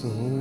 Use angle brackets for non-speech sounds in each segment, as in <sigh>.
soon.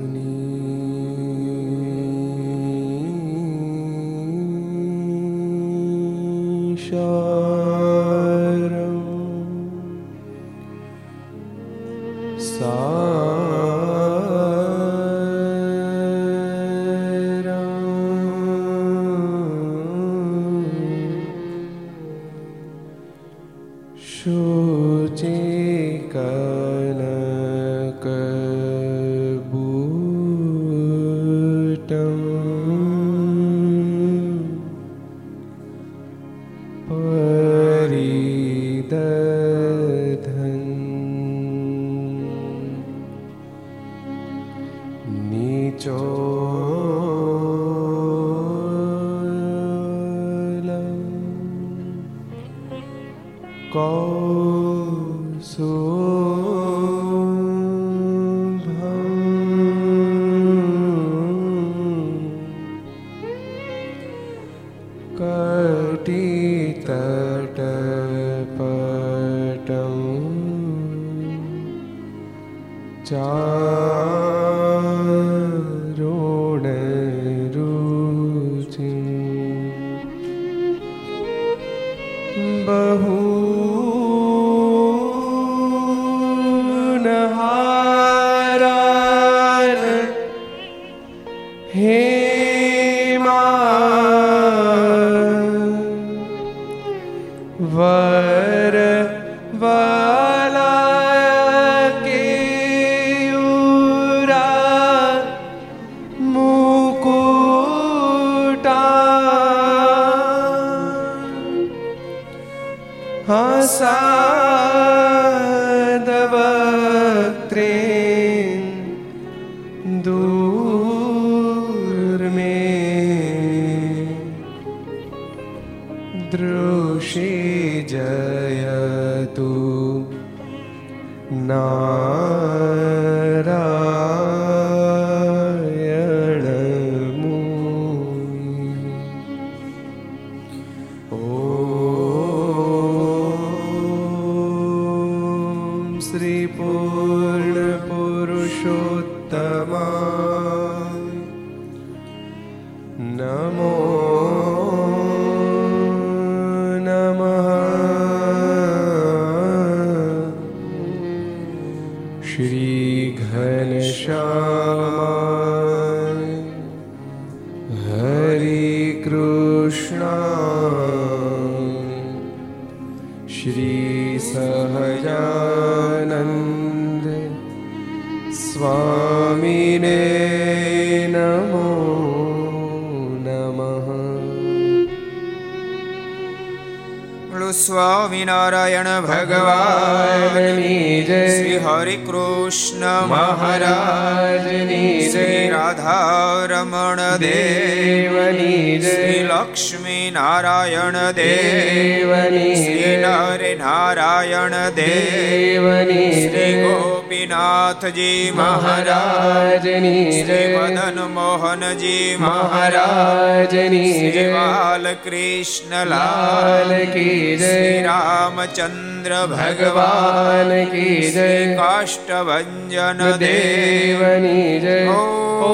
Krishnalal કી જય રામચંદ્ર ભગવાન કી જય કાષ્ટભન દેવની જય ઓ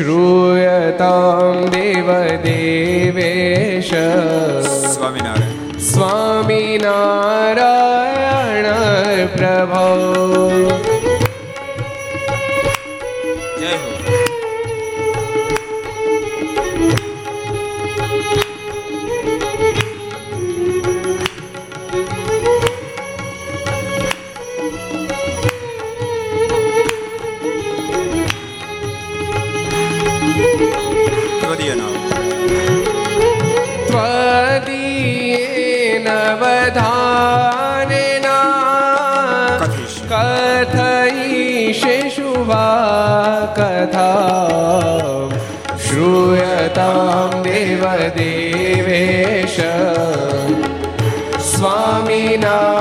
श्रूयतां देवदेवेश कथयिषे शुभा कथा श्रूयतां देवदेवेश स्वामिनारायण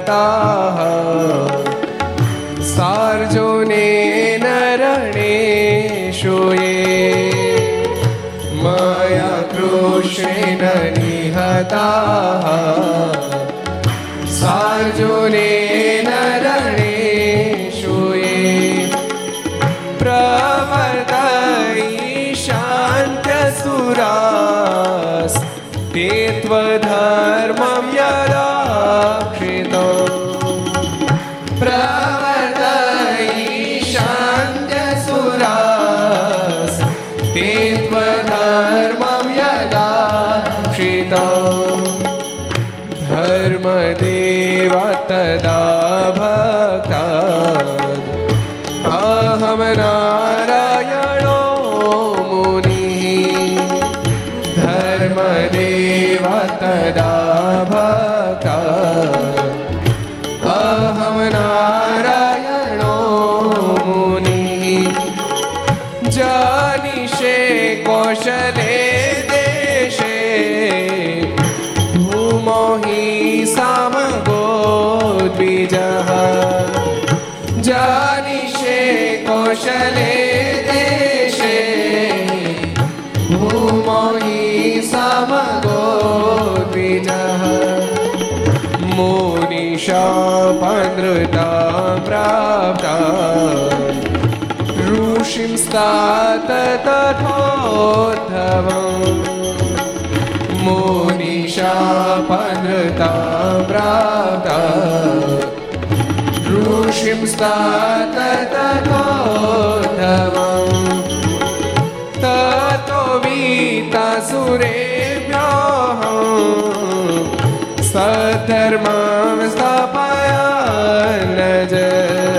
જતા સાર્જોને નરણેશોએ માયા કૃષ્ણ નિહતા સાર્જોને નરણેશોએ પ્રવર્તઈ શાંત સુરાસ તે ત્વધા धर्मदेव तदा भक्ता સાત તથોથવ મોનિશાપનતા પ્રાપ્ત ઋષિં સાત તથોથવ તતો વીતા સુરેભ્યો સધર્માં સ્થાપયા ન જય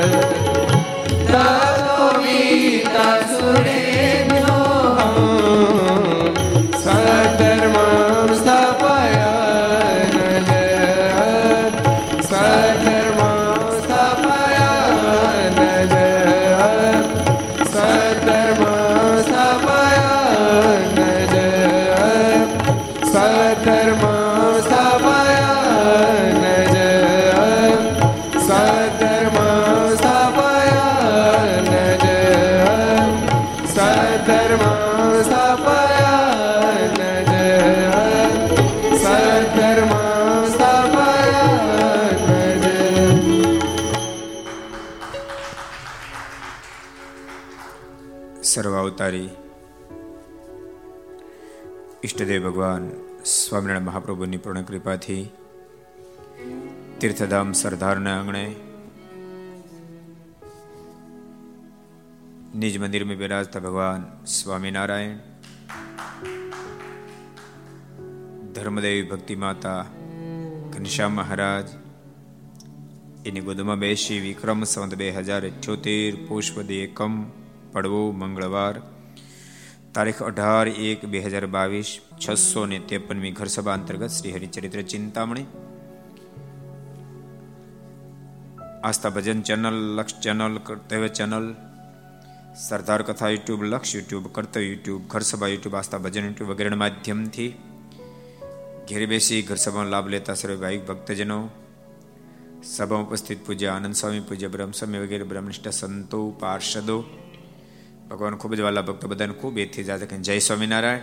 સર્વાવતારી. ઈષ્ટદેવ ભગવાન સ્વામિનારાયણ મહાપ્રભુની પૂર્ણ કૃપાથી તીર્થધામ સરદારના આંગણે નિજ મંદિરમાં બિરાજતા ભગવાન સ્વામિનારાયણ ધર્મદેવી ભક્તિ માતા ઘનશ્યામ મહારાજ એની ગોદમાં બેસી વિક્રમ સંત બે હજાર અઠ્યોતેર પુષ્પદી એકમ પડવો મંગળવાર તારીખ અઢાર એક બે હજાર બાવીસ છસો ને ત્રેપનમી ઘરસભા અંતર્ગત Shri Haricharitra Chintamani Aastha Bhajan channel Laksh channel Kartavya channel Sardar Katha YouTube, Laksh YouTube, Kartavya YouTube, Gharsabha YouTube, Aastha Bhajan YouTube વગેરેના માધ્યમથી ઘેર બેસી ઘર સભાનો લાભ લેતા સર્વે ભાઈ ભક્તજનો સભામાં ઉપસ્થિત પૂજ્ય આનંદ સ્વામી, પૂજ્ય બ્રહ્મસ્વામી વગેરે, બ્રહ્મનિષ્ઠ સંતો, પાર્ષદો. ભગવાન ખૂબ જ વાલા ભક્તો બધાને ખૂબ એથી જાતે જય સ્વામિનારાયણ,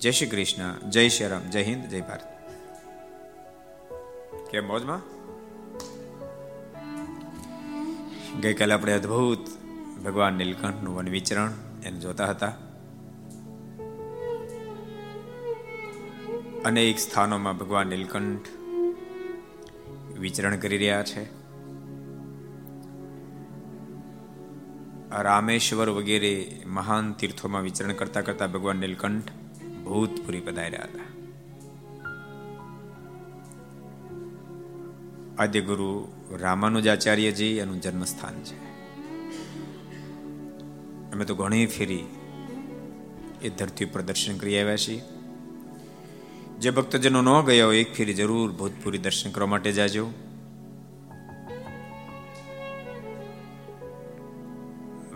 જય શ્રી કૃષ્ણ, જય શ્રી રામ, જય હિન્દ, જય ભારત. કેમ મોજમાં? ગઈકાલે આપણે અદ્ભુત ભગવાન નીલકંઠનું વન વિચરણ એને જોતા હતા. અનેક સ્થાનોમાં ભગવાન નીલકંઠ વિચરણ કરી રહ્યા છે. રામેશ્વર વગેરે મહાન તીર્થોમાં વિચરણ કરતા કરતા ભગવાન નીલકંઠ ભૂતપુરી પધાર્યા હતા. આદ્ય ગુરુ રામાનુજાચાર્યજી એનું જન્મસ્થાન છે. અમે તો ઘણી ફેરી એ ધરતી ઉપર દર્શન કરી આવ્યા છીએ. જે ભક્તજનો ન ગયા હોય, એક ફેરી જરૂર ભૂતપુરી દર્શન કરવા માટે જાજો.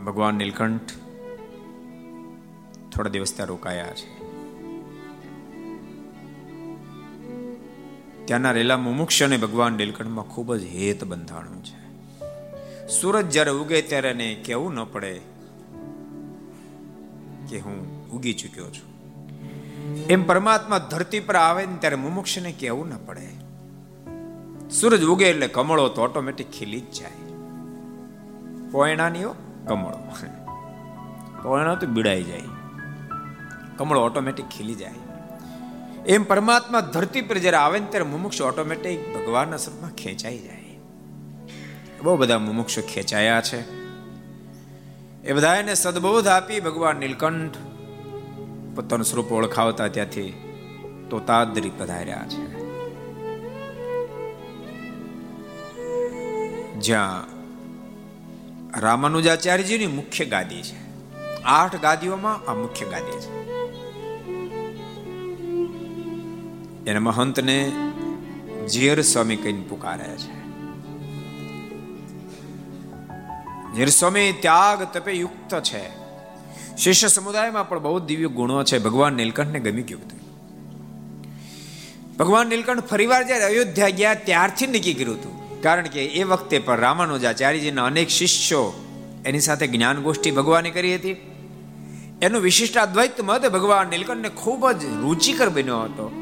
ભગવાન નીલકંઠ થોડા દિવસ ત્યાં રોકાયા છે. ત્યાંના રેલા મુમુક્ષ અને ભગવાન નીલકંઠમાં ખૂબ જ હેત બંધાણું છે. સૂરજ જ્યારે ઉગે ત્યારે એને કેવું ન પડે કે હું ઉગી ચૂક્યો છું. એમ પરમાત્મા ધરતી પર આવે ને ત્યારે મુમુક્ષને કેવું ના પડે. સૂરજ ઉગે એટલે કમળો તો ઓટોમેટિક ખીલી જ જાય. પોયણાનીઓ, કમળો. પોયણા તો બીડાઈ જાય. કમળો ઓટોમેટિક ખીલી જાય. એમ પરમાત્મા ધરતી પર જ્યારે આવે ને ત્યારે મુમુક્ષ ઓટોમેટિક ભગવાનના સ્વરૂપમાં ખેંચાઈ જાય. બહુ બધા મુમુક્ષો ખેંચાયા છે. એ બધાને સદબોધ આપી ભગવાન નીલકંઠ પોતાનું સ્વરૂપ ઓળખાવતા ત્યાંથી તોતાદરી પધાર્યા છે. જ્યાં રામાનુજાચાર્યજીની મુખ્ય ગાદી છે. આઠ ગાદીઓમાં આ મુખ્ય ગાદી છે. એના મહંતને જીયર સ્વામી કહીને પુકાર્યા છે. ઝેર ત્યાગ તપે યુક્ત છે. શિષ્ય સમુદાયમાં પણ બહુ દિવ્ય ગુણો છે. ભગવાન નીલકંઠને ગમી ગયું હતું. ભગવાન નીલકંઠ ફરીવાર જ્યારે અયોધ્યા ગયા ત્યારથી નક્કી કર્યું હતું. કારણ કે એ વખતે પણ રામાનુજાચાર્યજીના અનેક શિષ્યો એની સાથે જ્ઞાન ગોષ્ઠી ભગવાને કરી હતી. એનું વિશિષ્ટ અદ્વૈત મત ભગવાન નીલકંઠને ખૂબ જ રુચિકર બન્યો હતો.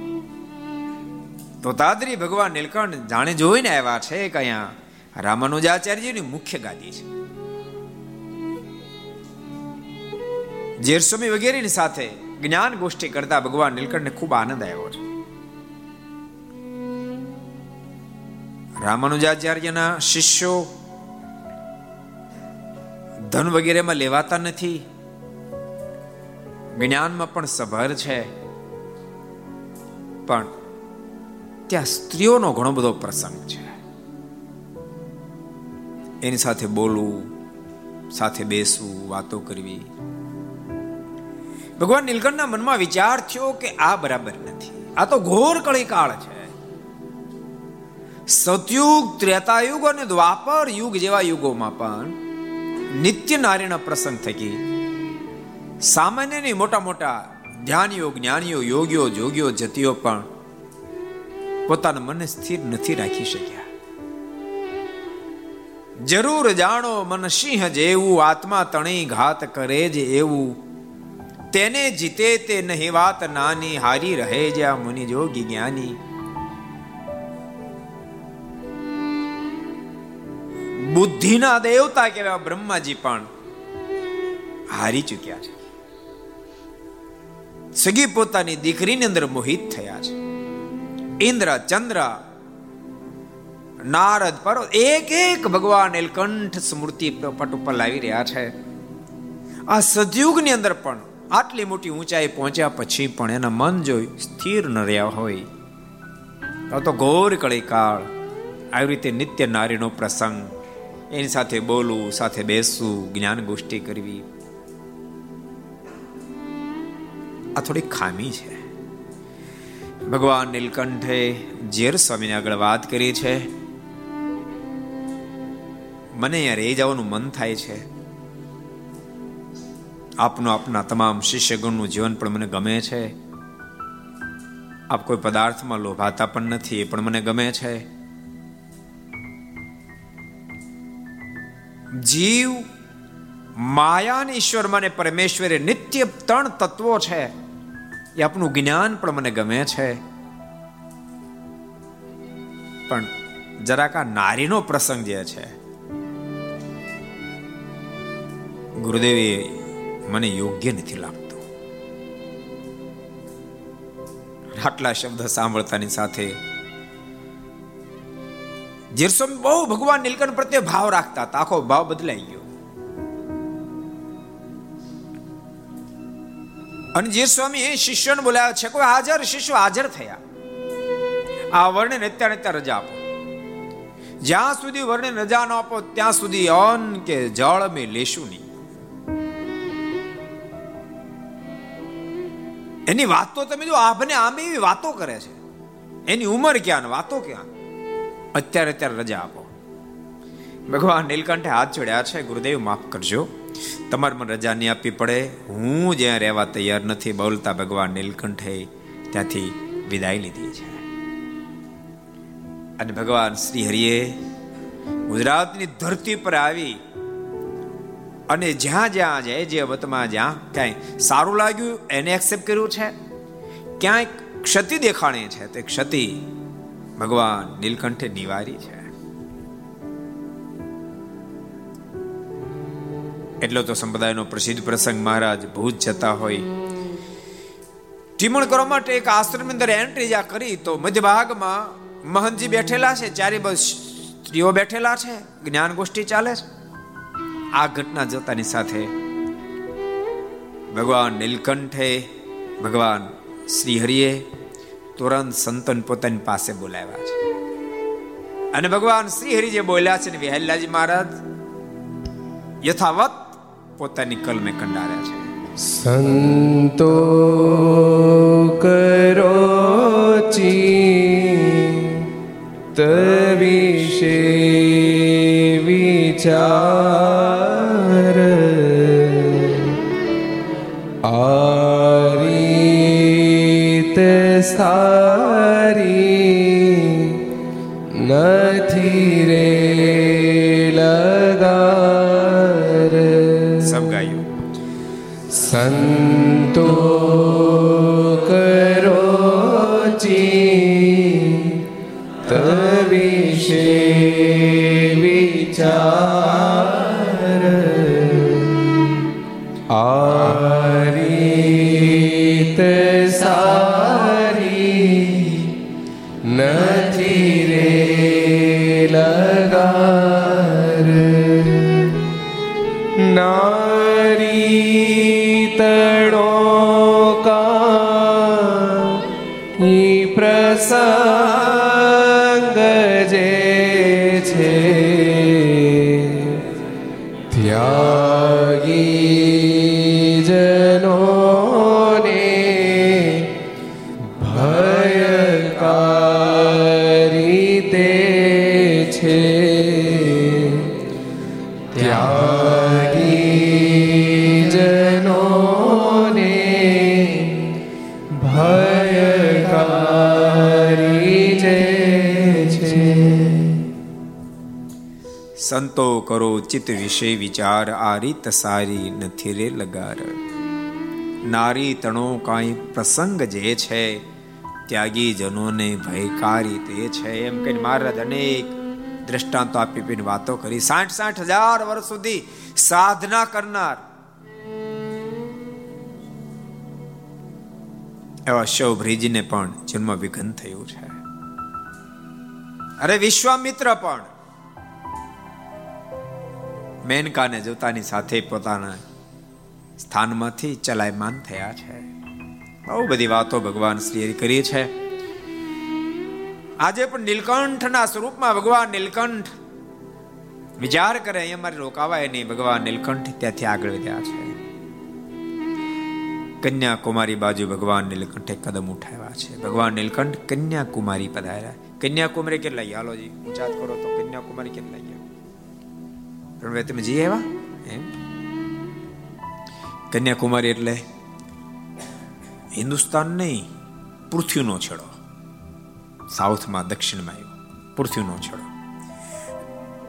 તો તાદરી ભગવાન નીલકંઠ જાણે જોઈને આવ્યા છે કે અહીંયા રામાનુજાચાર્યજીની મુખ્ય ગાદી છે. ઝેરસ્વામી વગેરેની સાથે જ્ઞાન ગોષ્ઠી કરતા ભગવાન નીલકંઠને ખૂબ આનંદ આવ્યો છે. રામાનુજાચાર્યના શિષ્યો ધન વગેરેમાં લેવાતા નથી. જ્ઞાનમાં પણ સભર છે. પણ ત્યાં સ્ત્રીઓનો ઘણો બધો પ્રસંગ છે. એની સાથે બોલવું, સાથે બેસવું, વાતો કરવી ભગવાન નીલકંઠના મનમાં વિચાર થયો કે આ બરાબર નથી. આ તો ઘોર કળી કાળ છે. સતયુગ, ત્રેતાયુગ અને દ્વાપર યુગ જેવા યુગોમાં પણ નિત્ય નારીના પ્રસંગ થકી સામાન્ય મોટા મોટા ધ્યાનીઓ, જ્ઞાનીઓ, યોગીઓ, જોગીઓ, જતીઓ પણ પોતાના મનને સ્થિર નથી રાખી શક્યા. જરૂર જાણો મન સિંહ જેવું, આત્મા તણી ઘાત કરે જ એવું. તેને જીતે તે નહીં વાત નાની હારી રહે જ્યાં મુનિ જોગી જ્ઞાની. બુદ્ધિના દેવતા કેવા બ્રહ્માજી પણ હારી ચૂક્યા છે. સગી પોતાની દીકરીની અંદર મોહિત થયા છે. ઇન્દ્ર, ચંદ્ર, નારદ પર એક એક ભગવાન એલકંઠ સ્મૃતિ પટ ઉપર લાવી રહ્યા છે. આ સદયુગની અંદર પણ આટલી મોટી ઊંચાઈ પહોંચ્યા પછી પણ એના મન જો સ્થિર ન રહ્યા હોય. તો ઘોર કળી કાળ આવી રીતે નિત્ય નારીનો પ્રસંગ. એની સાથે બોલવું, સાથે બેસવું, જ્ઞાન ગોષ્ઠી કરવી. આ થોડી ખામી છે. ભગવાન નીલકંઠે ઝેર સ્વામીને આગળ વાત કરી છે. મને અહીંયા રહી જવાનું મન થાય છે. આપનું આપના તમામ શિષ્યગણનું જીવન પણ મને ગમે છે. આપ કોઈ પદાર્થમાં લોભાતા પણ નથી, એ પણ મને ગમે છે. જીવ માયા અને ઈશ્વર મને પરમેશ્વરે નિત્ય ત્રણ તત્વો છે. એ આપનું જ્ઞાન પણ મને ગમે છે. પણ જરાક આ નારીનો પ્રસંગ જે છે. ગુરુદેવે મને યોગ્ય નથી લાગતો. આટલા શબ્દ સાંભળતાની સાથે જીરસ્વામી બહુ ભગવાન નીલકંઠ પ્રત્યે ભાવ રાખતા હતા. આખો ભાવ બદલાઈ ગયો. અને જે સ્વામી એ શિષ્યોને બોલાવ્યા છે, કોઈ હાજર શિષ્યો હાજર થયા? આ વર્ણન અત્યારે અત્યારે રજા આપો. જ્યાં સુધી વર્ણન રજા ન આપો, ત્યાં સુધી અન્ન કે જળ મેં લેશું નહીં. એની વાતો તમે જો આભને આમે એવી વાતો કરે છે. એની ઉંમર ક્યાં વાતો ક્યાં? અત્યારે અત્યારે રજા આપો. ભગવાન નીલકંઠે હાથ જોડ્યા છે, ગુરુદેવ માફ કરજો. તમારે મને રજા નહીં આપવી પડે. હું જ્યાં રહેવા તૈયાર નથી બોલતા ભગવાન નીલકંઠે ત્યાંથી વિદાય લીધી છે. અને ભગવાન શ્રી હરિએ ગુજરાતની ધરતી પર આવી અને જ્યાં જ્યાં જાય જે વતમાં જ્યાં ક્યાંય સારું લાગ્યું, એને એક્સેપ્ટ કર્યું છે. ક્યાંય ક્ષતિ દેખાણી છે, તે ક્ષતિ ભગવાન નીલકંઠે નિવારી છે. એટલો તો સંપ્રદાયનો પ્રસિદ્ધ પ્રસંગ મહારાજ ભૂજ જતા હોય. ટીમણ કરવા માટે એક આશ્રમ અંદર એન્ટ્રી જા કરી, તો મધ્ય ભાગમાં મહંતજી બેઠેલા છે, ચારે બસ સ્ત્રીઓ બેઠેલા છે જ્ઞાન ગોષ્ઠી ચાલે છે. આ ઘટના જોતાની સાથે ભગવાન નીલકંઠે ભગવાન શ્રી હરિએ તુરંત સંતન પોતાની પાસે બોલાવ્યા છે. અને ભગવાન શ્રી હરિ જે બોલ્યા છે ને વિહલ્લાજી મહારાજ, યથાવત પોતાની કલમે કંડાર્યા છે. સંતો કરો ચિંત વિશે વિચાર. સારી નથી રે લગાર. સબ ગાયું. સંતો નારી સંતો કરો ચિત્ત વિશે વિચાર, આ રીત સારી નથી રે લગાર. નારી તણો કાંઈ પ્રસંગ જે છે, ત્યાગી જનોને ભયકારી તે છે. એમ કહીને મહારાજ અનેક દ્રષ્ટાંતો આપી પીને વાતો કરી. સાઠ સાઠ હજાર વર્ષ સુધી સાધના કરનાર એવા શવભ્રીજીને પણ જન્મ વિઘન થયું છે. અરે વિશ્વામિત્ર પણ મેનકાને જોતાની સાથે પોતાના સ્થાનમાંથી ચલાયમાન થયા છે. બહુ બધી વાતો ભગવાન શ્રી કરી છે. આજે પણ નીલકંઠના સ્વરૂપમાં ભગવાન નીલકંઠ વિચાર કરે, અહીંયા મારે રોકાવાય નહીં. ભગવાન નીલકંઠ ત્યાંથી આગળ વધ્યા છે. કન્યાકુમારી બાજુ ભગવાન નીલકંઠે કદમ ઉઠાવ્યા છે. ભગવાન નીલકંઠ કન્યાકુમારી પધાર્યા. કન્યાકુમારી કેટલા ગયા હાલો જી. ઊંચાત કરો તો કન્યાકુમારી કેટલા પણ તમે જઈ આવ્યા? એમ? કન્યાકુમારી એટલે હિન્દુસ્તાન નહીં, પૃથ્વીનો છેડો. સાઉથમાં, દક્ષિણમાં આવ્યો. પૃથ્વીનો છેડો.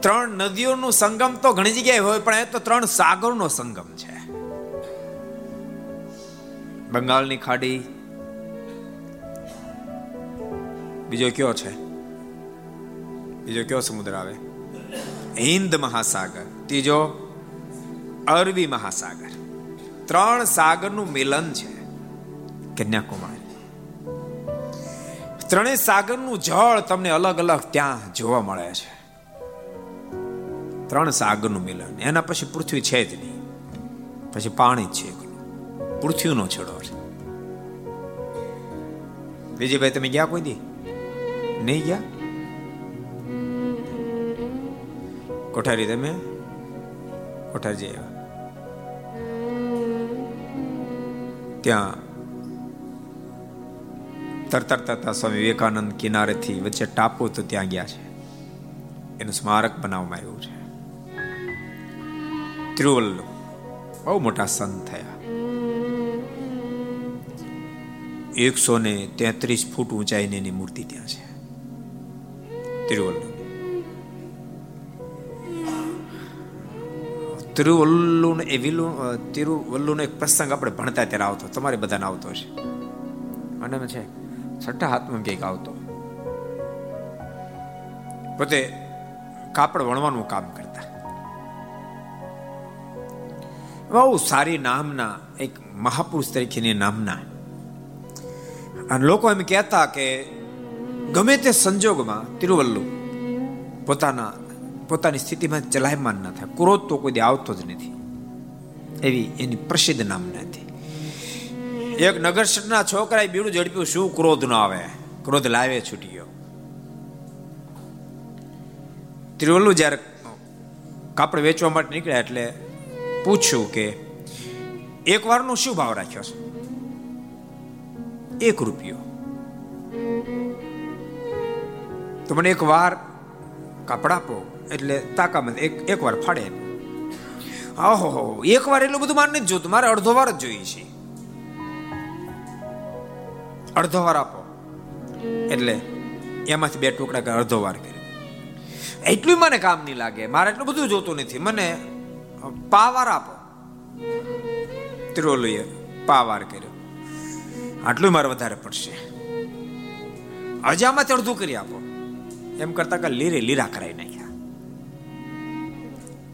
ત્રણ નદીઓનું સંગમ તો ઘણી જગ્યાએ હોય, પણ એ તો ત્રણ સાગરનો સંગમ છે. બંગાળની ખાડી બીજો કયો છે? બીજો કયો સમુદ્ર આવે? હિન્દ મહાસાગર. ત્રીજો, અરબી મહાસાગર. ત્રણ સાગરનું મિલન છે કન્યાકુમારી. ત્રણેય સાગરનું જળ તમને અલગ અલગ ત્યાં જોવા મળે છે. ત્રણ સાગરનું મિલન. એના પછી પૃથ્વી છે જ નહીં. પછી પાણી જ છે પૃથ્વીનો છેડો છે. બીજી ભાઈ તમે ગયા કોઈ દી? નહીં ગયા? કોઠારી તમે કોઠારી જઈ ત્યાં તરતર તરતા સ્વામી વિવેકાનંદ કિનારેથી વચ્ચે ટાપુ તો ત્યાં ગયા છે. એનું સ્મારક બનાવવામાં આવ્યું છે. તિરુવલ્લુ બહુ મોટા સંત થયા. એકસો ને તેત્રીસ ફૂટ ઊંચાઈની એની મૂર્તિ ત્યાં છે. તિરુવલ્લુ તિરુવલ્લુ એ વિલુ તિરુવલ્લુનો એક પ્રસંગ આપણે ભણતા ત્યારે આવતો. તમારે બધાને આવતો છે અને છે. છઠ્ઠા હાથમાં કંઈક આવતો. પોતે કાપડ વણવાનું કામ કરતા. બહુ સારી નામના એક મહાપુરુષ તરીકેની નામના. અને લોકો એમ કહેતા કે ગમે તે સંજોગમાં તિરુવલ્લુ પોતાના પોતાની સ્થિતિમાં ચલાયમાન ન થાય. ક્રોધ તો કોઈ આવતો જ નથી. એવી એની પ્રસિદ્ધ નામના હતી. એક નગરશટના છોકરાએ બીડું ઝડપ્યું, શું ક્રોધ ન આવે? ક્રોધ લાવે છૂટી ગયો તિરુવલ્લુ જ્યારે કાપડ વેચવા માટે નીકળ્યા એટલે પૂછ્યું કે, એક વારનો શું ભાવ રાખ્યો છે? એક રૂપિયો. તો મને એક વાર કાપડ આપો. એટલે તાકામાં એક એક વાર ફાડે ઓહો એક વાર એટલું બધું માન નથી જોતું. મારે અડધો વાર જ જોઈએ છે. અડધો વાર આપો. એટલે એમાંથી બે ટુકડા અડધો વાર કર્યો એટલું મને કામ નહીં લાગે. મારે એટલું બધું જોતું નથી. મને પાવાર આપો. ત્રિઓલુએ પાવાર કર્યો. આટલું મારે વધારે પડશે. હજામાં અડધું કરી આપો. એમ કરતા કે લીરે લીરા કરાય નાખ્યા.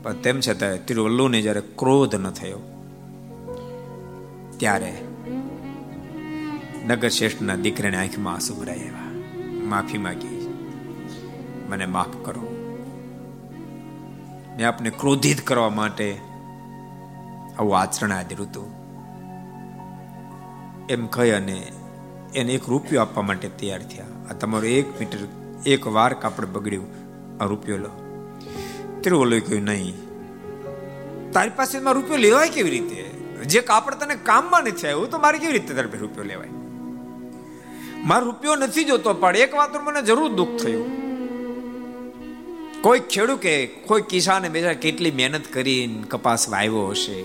પણ તેમ છતાં તિરુવલ્લુને જ્યારે ક્રોધ ન થયો, ત્યારે નગર શ્રેષ્ઠના દીકરાને આંખમાં આંસુ ભરાયા માફી માંગી. મને માફ કરો. મેં આપને ક્રોધિત કરવા માટે આવું આચરણ આદર્યું હતું એમ કહી અને એને એક રૂપિયો આપવા માટે તૈયાર થયા. આ તમારું એક મીટર, એક વાર કાપડ બગડ્યું. આ રૂપિયો લો. તિરુવલ્લુએ કહ્યું નહીં. તારી પાસે રૂપિયો લેવાય કેવી રીતે? જે કાપડ તને કામમાં નથી આવ્યું, તો મારે કેવી રીતે તારે રૂપિયો લેવાય? મારો રૂપિયો નથી જોતો, પણ એક વાત મને જરૂર દુઃખ થયું. કોઈ ખેડૂત કે કોઈ કિસાને બેજા કેટલી મહેનત કરીને કપાસ વાવ્યો હશે?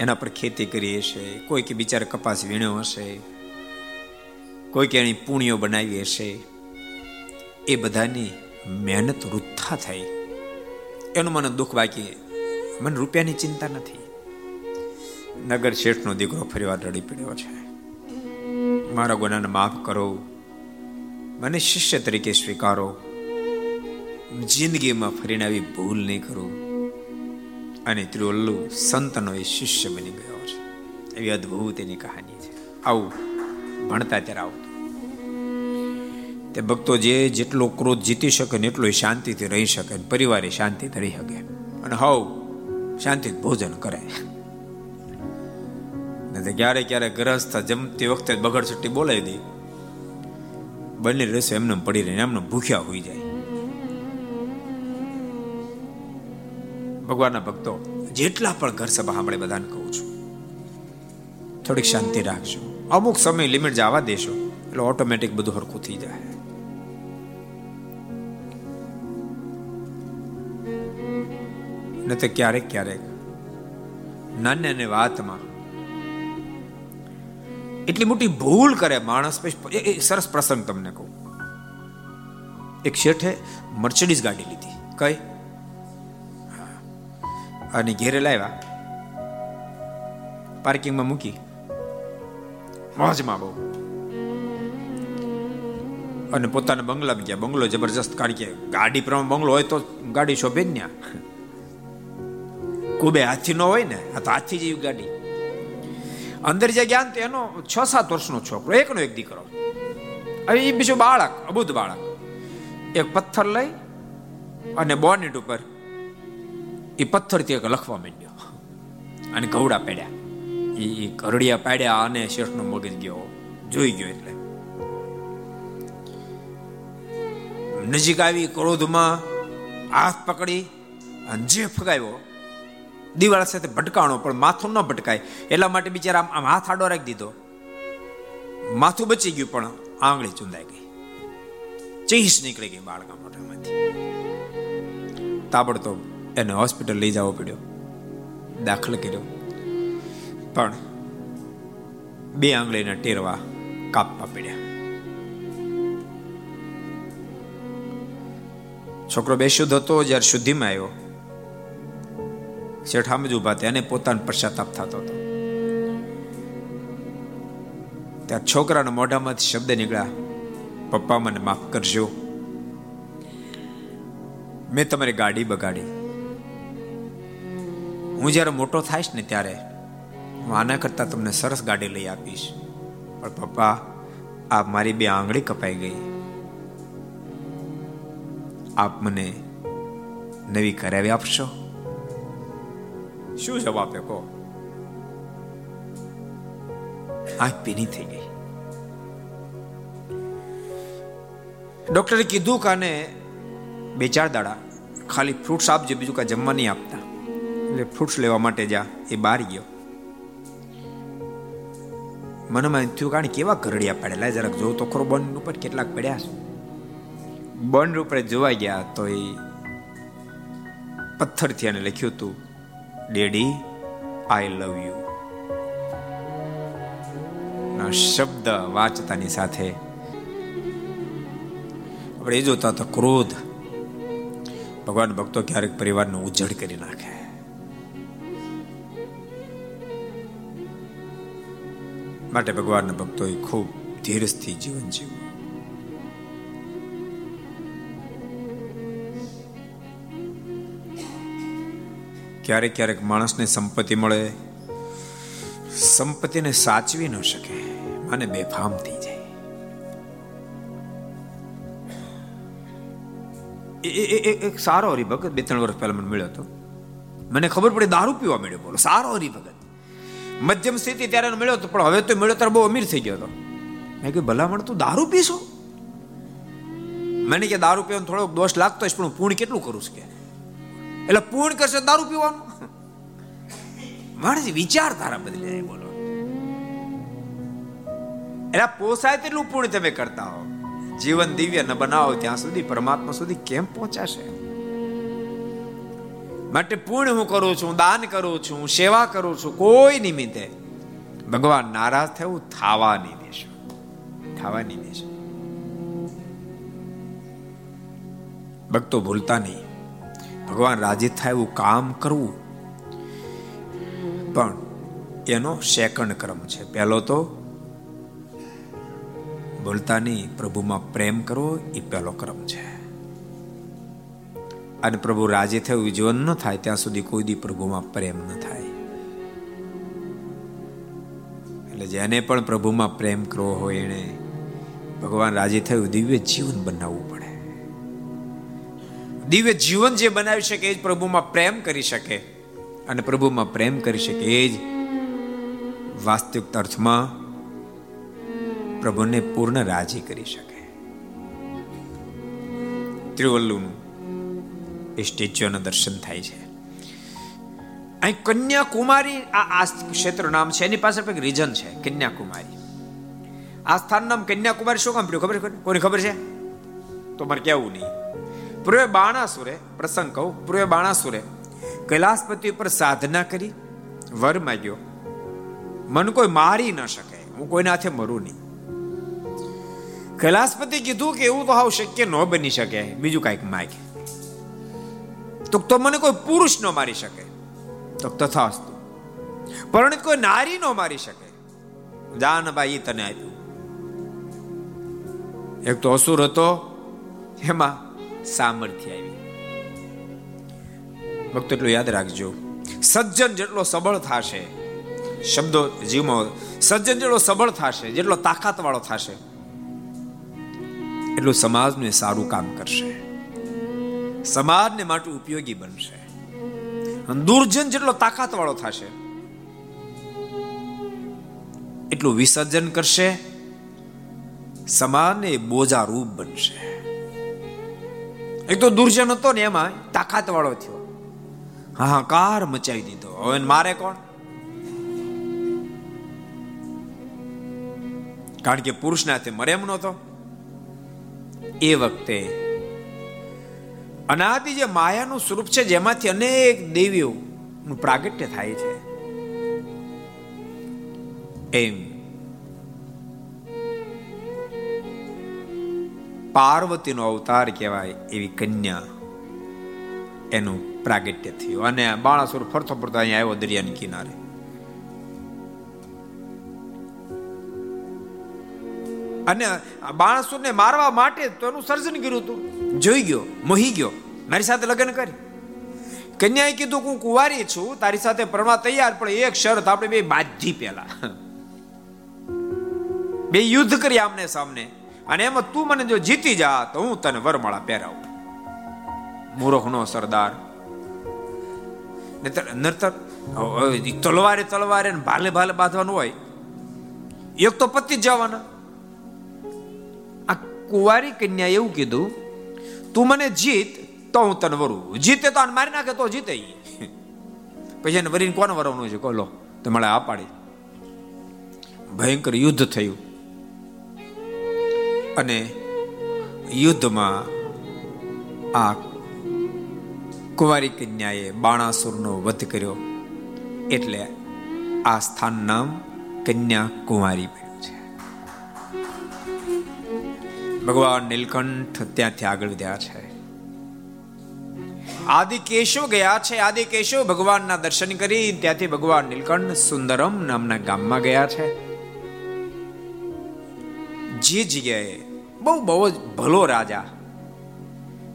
એના પર ખેતી કરી હશે? કોઈ કે બિચારે કપાસ વીણ્યો હશે? કોઈ કે એની પૂણીઓ બનાવી હશે? એ બધાની મહેનત વૃથા થઈ. એનું મને દુઃખ બાકી. મને રૂપિયાની ચિંતા નથી. નગર શેઠનો દીકરો ફરીવાર રડી પડ્યો છે. મારા ગુનાને માફ કરો. મને શિષ્ય તરીકે સ્વીકારો. જિંદગીમાં ફરીને આવી ભૂલ નહીં કરું. અને ત્રિવલ્લુ સંતનો એ શિષ્ય બની ગયો છે. એવી અદ્ભુત એની કહાની છે. આવું ભણતા ત્યારે આવતું તે ભક્તો જે જેટલો ક્રોધ જીતી શકે ને એટલો શાંતિથી રહી શકે ને પરિવારે શાંતિથી રહી શકે. અને હવ શાંતિથી ભોજન કરે. ક્યારે ક્યારે ગ્રહસ્થ જમતી વખતે બગડ છટ્ટી બોલાવી દે. બંને રસો એમને પડી રહીને એમને ભૂખ્યા હોઈ જાય. ભગવાનના ભક્તો, જેટલા પણ ઘર સભા સાંભળે બધાને કહું છું, થોડીક શાંતિ રાખજો. અમુક સમય લિમિટ જવા દેશો, એટલે ઓટોમેટિક બધું હરખું થઈ જાય. ને તો ક્યારેક ક્યારેક નાની નાની વાતમાં એટલી મોટી ભૂલ કરે માણસ સરસ પ્રસંગ તમને કહું. એક શેઠે મર્ચડીઝ ગાડી લીધી. કઈ? અને ઘેરે લાવ્યા. પાર્કિંગમાં મૂકી. મોજમાં બહુ. અને પોતાના બંગલામાં ગયા. બંગલો જબરજસ્ત, કારણ કે ગાડી પ્રમાણે બંગલો હોય તો ગાડી શોભે જ ત્યાં કુબે હાથી નો હોય ને, આ તો હાથી જેવી ગાડી. અંદર જે જ્ઞાન તો એનો છ સાત વર્ષનો છોકરો, એકનો એક દીકરો. હવે એ બીજું બાળક, અબુધ બાળક. એક પથ્થર લઈ અને બોનેટ ઉપર એ પથ્થરથી એક લખવા માંડ્યો. અને ઘવડા પડ્યા. એ કરડિયા પાડ્યા અને શેઠનો મગજ ગયો. જોઈ ગયો એટલે. નજીક આવી ક્રોધમાં હાથ પકડી અને જે ફગાવ્યો. દિવાળ સાથે ભટકાણો, પણ માથું ન ભટકાય. એટલા માટે બિચારા આમ હાથ આડો રાખી દીધો. માથું બચી ગયું, પણ આંગળી ચુંદાઈ ગઈ. ચીસ નીકળી ગઈ બાળકા મોઢામાંથી. તાબડતોબ એને હોસ્પિટલ લઈ જવો પડ્યો. દાખલ કર્યો. પણ બે આંગળીના ટેરવા કાપવા પડ્યા. છોકરો બેશુદ્ધ હતો, જ્યારે શુદ્ધિમાં આવ્યો. શેઠામ જ ઊભા થયા અને પોતાનો પશ્ચાતાપ થતો હતો. ત્યાં છોકરાના મોઢામાંથી શબ્દ નીકળ્યા, પપ્પા, મને માફ કરજો. મેં તમારી ગાડી બગાડી. હું જ્યારે મોટો થઈશ ને ત્યારે હું આના કરતા તમને સરસ ગાડી લઈ આપીશ. પણ પપ્પા, આ મારી બે આંગળી કપાઈ ગઈ. આપ મને નવી કરાવી આપશો? શું જવાબ આપે કહો? આંખ પીની થઈ ગઈ. ડોક્ટરે કીધું કાને બે ચાર દાડા ખાલી ફ્રૂટ્સ આપજો બીજું કાંઈ જમવા નહીં આપતા. એટલે ફ્રૂટ્સ લેવા માટે જા, એ બહાર ગયો. મનમાં થયું કારણ કેવા કરડિયા પડેલા જરાક જોઉં તો ખરો, બંધ ઉપર કેટલાક પડ્યા છે. બંધ ઉપર જોવા ગયા તો એ પથ્થરથી એને લખ્યું હતું ડેડી આઈ લવ યુ શબ્દ વાંચતાની સાથે આપણે એ જોતા તો ક્રોધ. ભગવાન ભક્તો ક્યારેક પરિવારનો ઉજ્જડ કરી નાખે. માટે ભગવાનના ભક્તોએ ખૂબ ધીરજથી જીવન જીવવું. ક્યારેક ક્યારેક માણસને સંપત્તિ મળે, સંપત્તિને સાચવી ન શકે અને બેફામ થઈ જાય. એક સારો હરિભગત બે, ત્રણ વર્ષ પહેલા મને મળ્યો હતો. મને ખબર પડી દારૂ પીવા મળ્યો બોલો, સારો હરિભગત. મધ્યમ સ્થિતિ ત્યારે મળ્યો હતો, પણ હવે તો મળ્યો ત્યારે બહુ અમીર થઈ ગયો હતો. મેં કહ્યું ભલામણ, તું દારૂ પીશો? મને કે, દારૂ પીવાનો થોડોક દોષ લાગતો હશે, પણ હું પૂર્ણ કેટલું કરું છું કે? એટલે પૂર્ણ કરશે દારૂ પીવાનું. માણસ વિચારધારા બદલી જાય, બોલો. એના પોસાય તેટલું પૂર્ણ તમે કરતા હો. જીવન દિવ્ય ન બનાવો, ત્યાં સુધી પરમાત્મા સુધી કેમ પહોંચાશે? માટે પૂર્ણ હું કરું છું, દાન કરું છું, સેવા કરું છું, કોઈ નિમિત્તે. ભગવાન નારાજ થયું થાવા નહીં દેશો. થાવા નહીં દેશો. ભક્તો ભૂલતા નહીં. ભગવાન રાજી થાય એવું કામ કરવું. પણ એનો સેકન્ડ ક્રમ છે. પહેલો તો બોલતા નહીં પ્રભુમાં પ્રેમ કરવો એ પહેલો ક્રમ છે. અને પ્રભુ રાજી થયું જીવન ન થાય, ત્યાં સુધી કોઈ દી પ્રભુમાં પ્રેમ ન થાય. એટલે જેને પણ પ્રભુમાં પ્રેમ કરવો હોય એને ભગવાન રાજી થયું દિવ્ય જીવન બનાવવું પડે દિવ્ય જીવન જે બનાવી શકે એ જ પ્રભુમાં પ્રેમ કરી શકે. અને પ્રભુમાં પ્રેમ કરી શકે એ જ વાસ્તવિક અર્થમાં પ્રભુને પૂર્ણ રાજી કરી શકે. ત્રિવલ્લુનું એ સ્ટેચ્યુના દર્શન થાય છે. અહીં કન્યાકુમારી આ આ ક્ષેત્ર નામ છે, એની પાસે એક રીઝન છે, કન્યાકુમારી. આ સ્થાન નામ કન્યાકુમારી શું કામ પડ્યું? ખબર કોને ખબર છે? તો મારે કેવું નહીં. પૂર્વે બાણાસુરે, પ્રસંગ કહું પૂર્વે બાણાસુરે, કૈલાસપતિ ઉપર સાધના કરી, વર માગ્યો, મન કોઈ મારી ન શકે, હું કોઈના હાથે મરું નહીં. કૈલાસપતિ કીધું કે એવું તો હાવ શક્ય ન બની શકે, બીજું કાંઈક માગે. તો તો મને કોઈ પુરુષ ન મારી શકે, તો તથા પરણિત કોઈ નારી ન મારી શકે. જાનભાઈ તને આપ્યું. એક તો અસુર હતો, એમાં સામર્થ્ય આવી. ભક્તો, એટલું યાદ રાખજો. સજ્જન જેટલો સબળ થશે, શબ્દો જીવમાં સજ્જન જેટલો સબળ થશે, જેટલો તાકાત વાળો થશે, એટલું સમાજને સારું કામ કરશે. સમાજને માટે ઉપયોગી બનશે. દુર્જન જેટલો તાકાત વાળો થશે, એટલું વિસર્જન કરશે, સમાજને બોજારૂપ બનશે. એક તો દુર્જન હતો ને એમાં તાકાત વાળો થયો. હાહાકાર મચાવી દીધો. હવે મારે કોણ? કારણ કે પુરુષના હાથે મરે એમ નહોતો. એ વખતે અનાદિ જે માયાનું સ્વરૂપ છે, જેમાંથી અનેક દેવીઓ નું પ્રાગટ્ય થાય છે. એમ પાર્વતીનો અવતાર કહેવાય એવી કન્યા એનું પ્રાગટ્ય થયું. અને બાળાસુર ફરતો ફરતો અહીંયા આવ્યો દરિયાની કિનારે. અને બાણાસુરને મારવા માટે તો એનું સર્જન કર્યું હતું. જોઈ ગયો, મોહી ગયો, મારી સાથે લગ્ન કરી. કન્યાએ કીધું, હું કુંવારી છું, તારી સાથે પરમા તૈયાર, પણ એક શરત, આપણે બે બાજી પેલા બે યુદ્ધ કરી આમને સામને. અને એમાં તું મને જો જીતી જા, તો હું તને વરમાળા પહેરાવું. મૂર્ખનો સરદાર. નતર તલવારે તલવારે ભાલે ભાલે બાંધવાનું હોય. એક તો પતિ જવાના. આ કુંવારી કન્યા એવું કીધું, તું મને જીત, તો હું તને વરું. જીતે તો મારી નાખે, તો જીતે <laughs> પછી એને વરીને કોને વરવાનું છે? કોલો તો મળે આ પાડી. ભયંકર યુદ્ધ થયું. અને યુદ્ધમાં આ કુંવારી કન્યાએ બાણાસુરનો વધ કર્યો. એટલે આ સ્થાન નામ કન્યા પડ્યું છે. ભગવાન નીલકંઠ ત્યાંથી આગળ વધ્યા છે. આદિ કેશવ ગયા છે આદિ કેશવ ભગવાનના દર્શન કરી, ત્યાંથી ભગવાન નીલકંઠ સુંદરમ નામના ગામમાં ગયા છે. જે જગ્યાએ બહુ બહુ જ ભલો રાજા.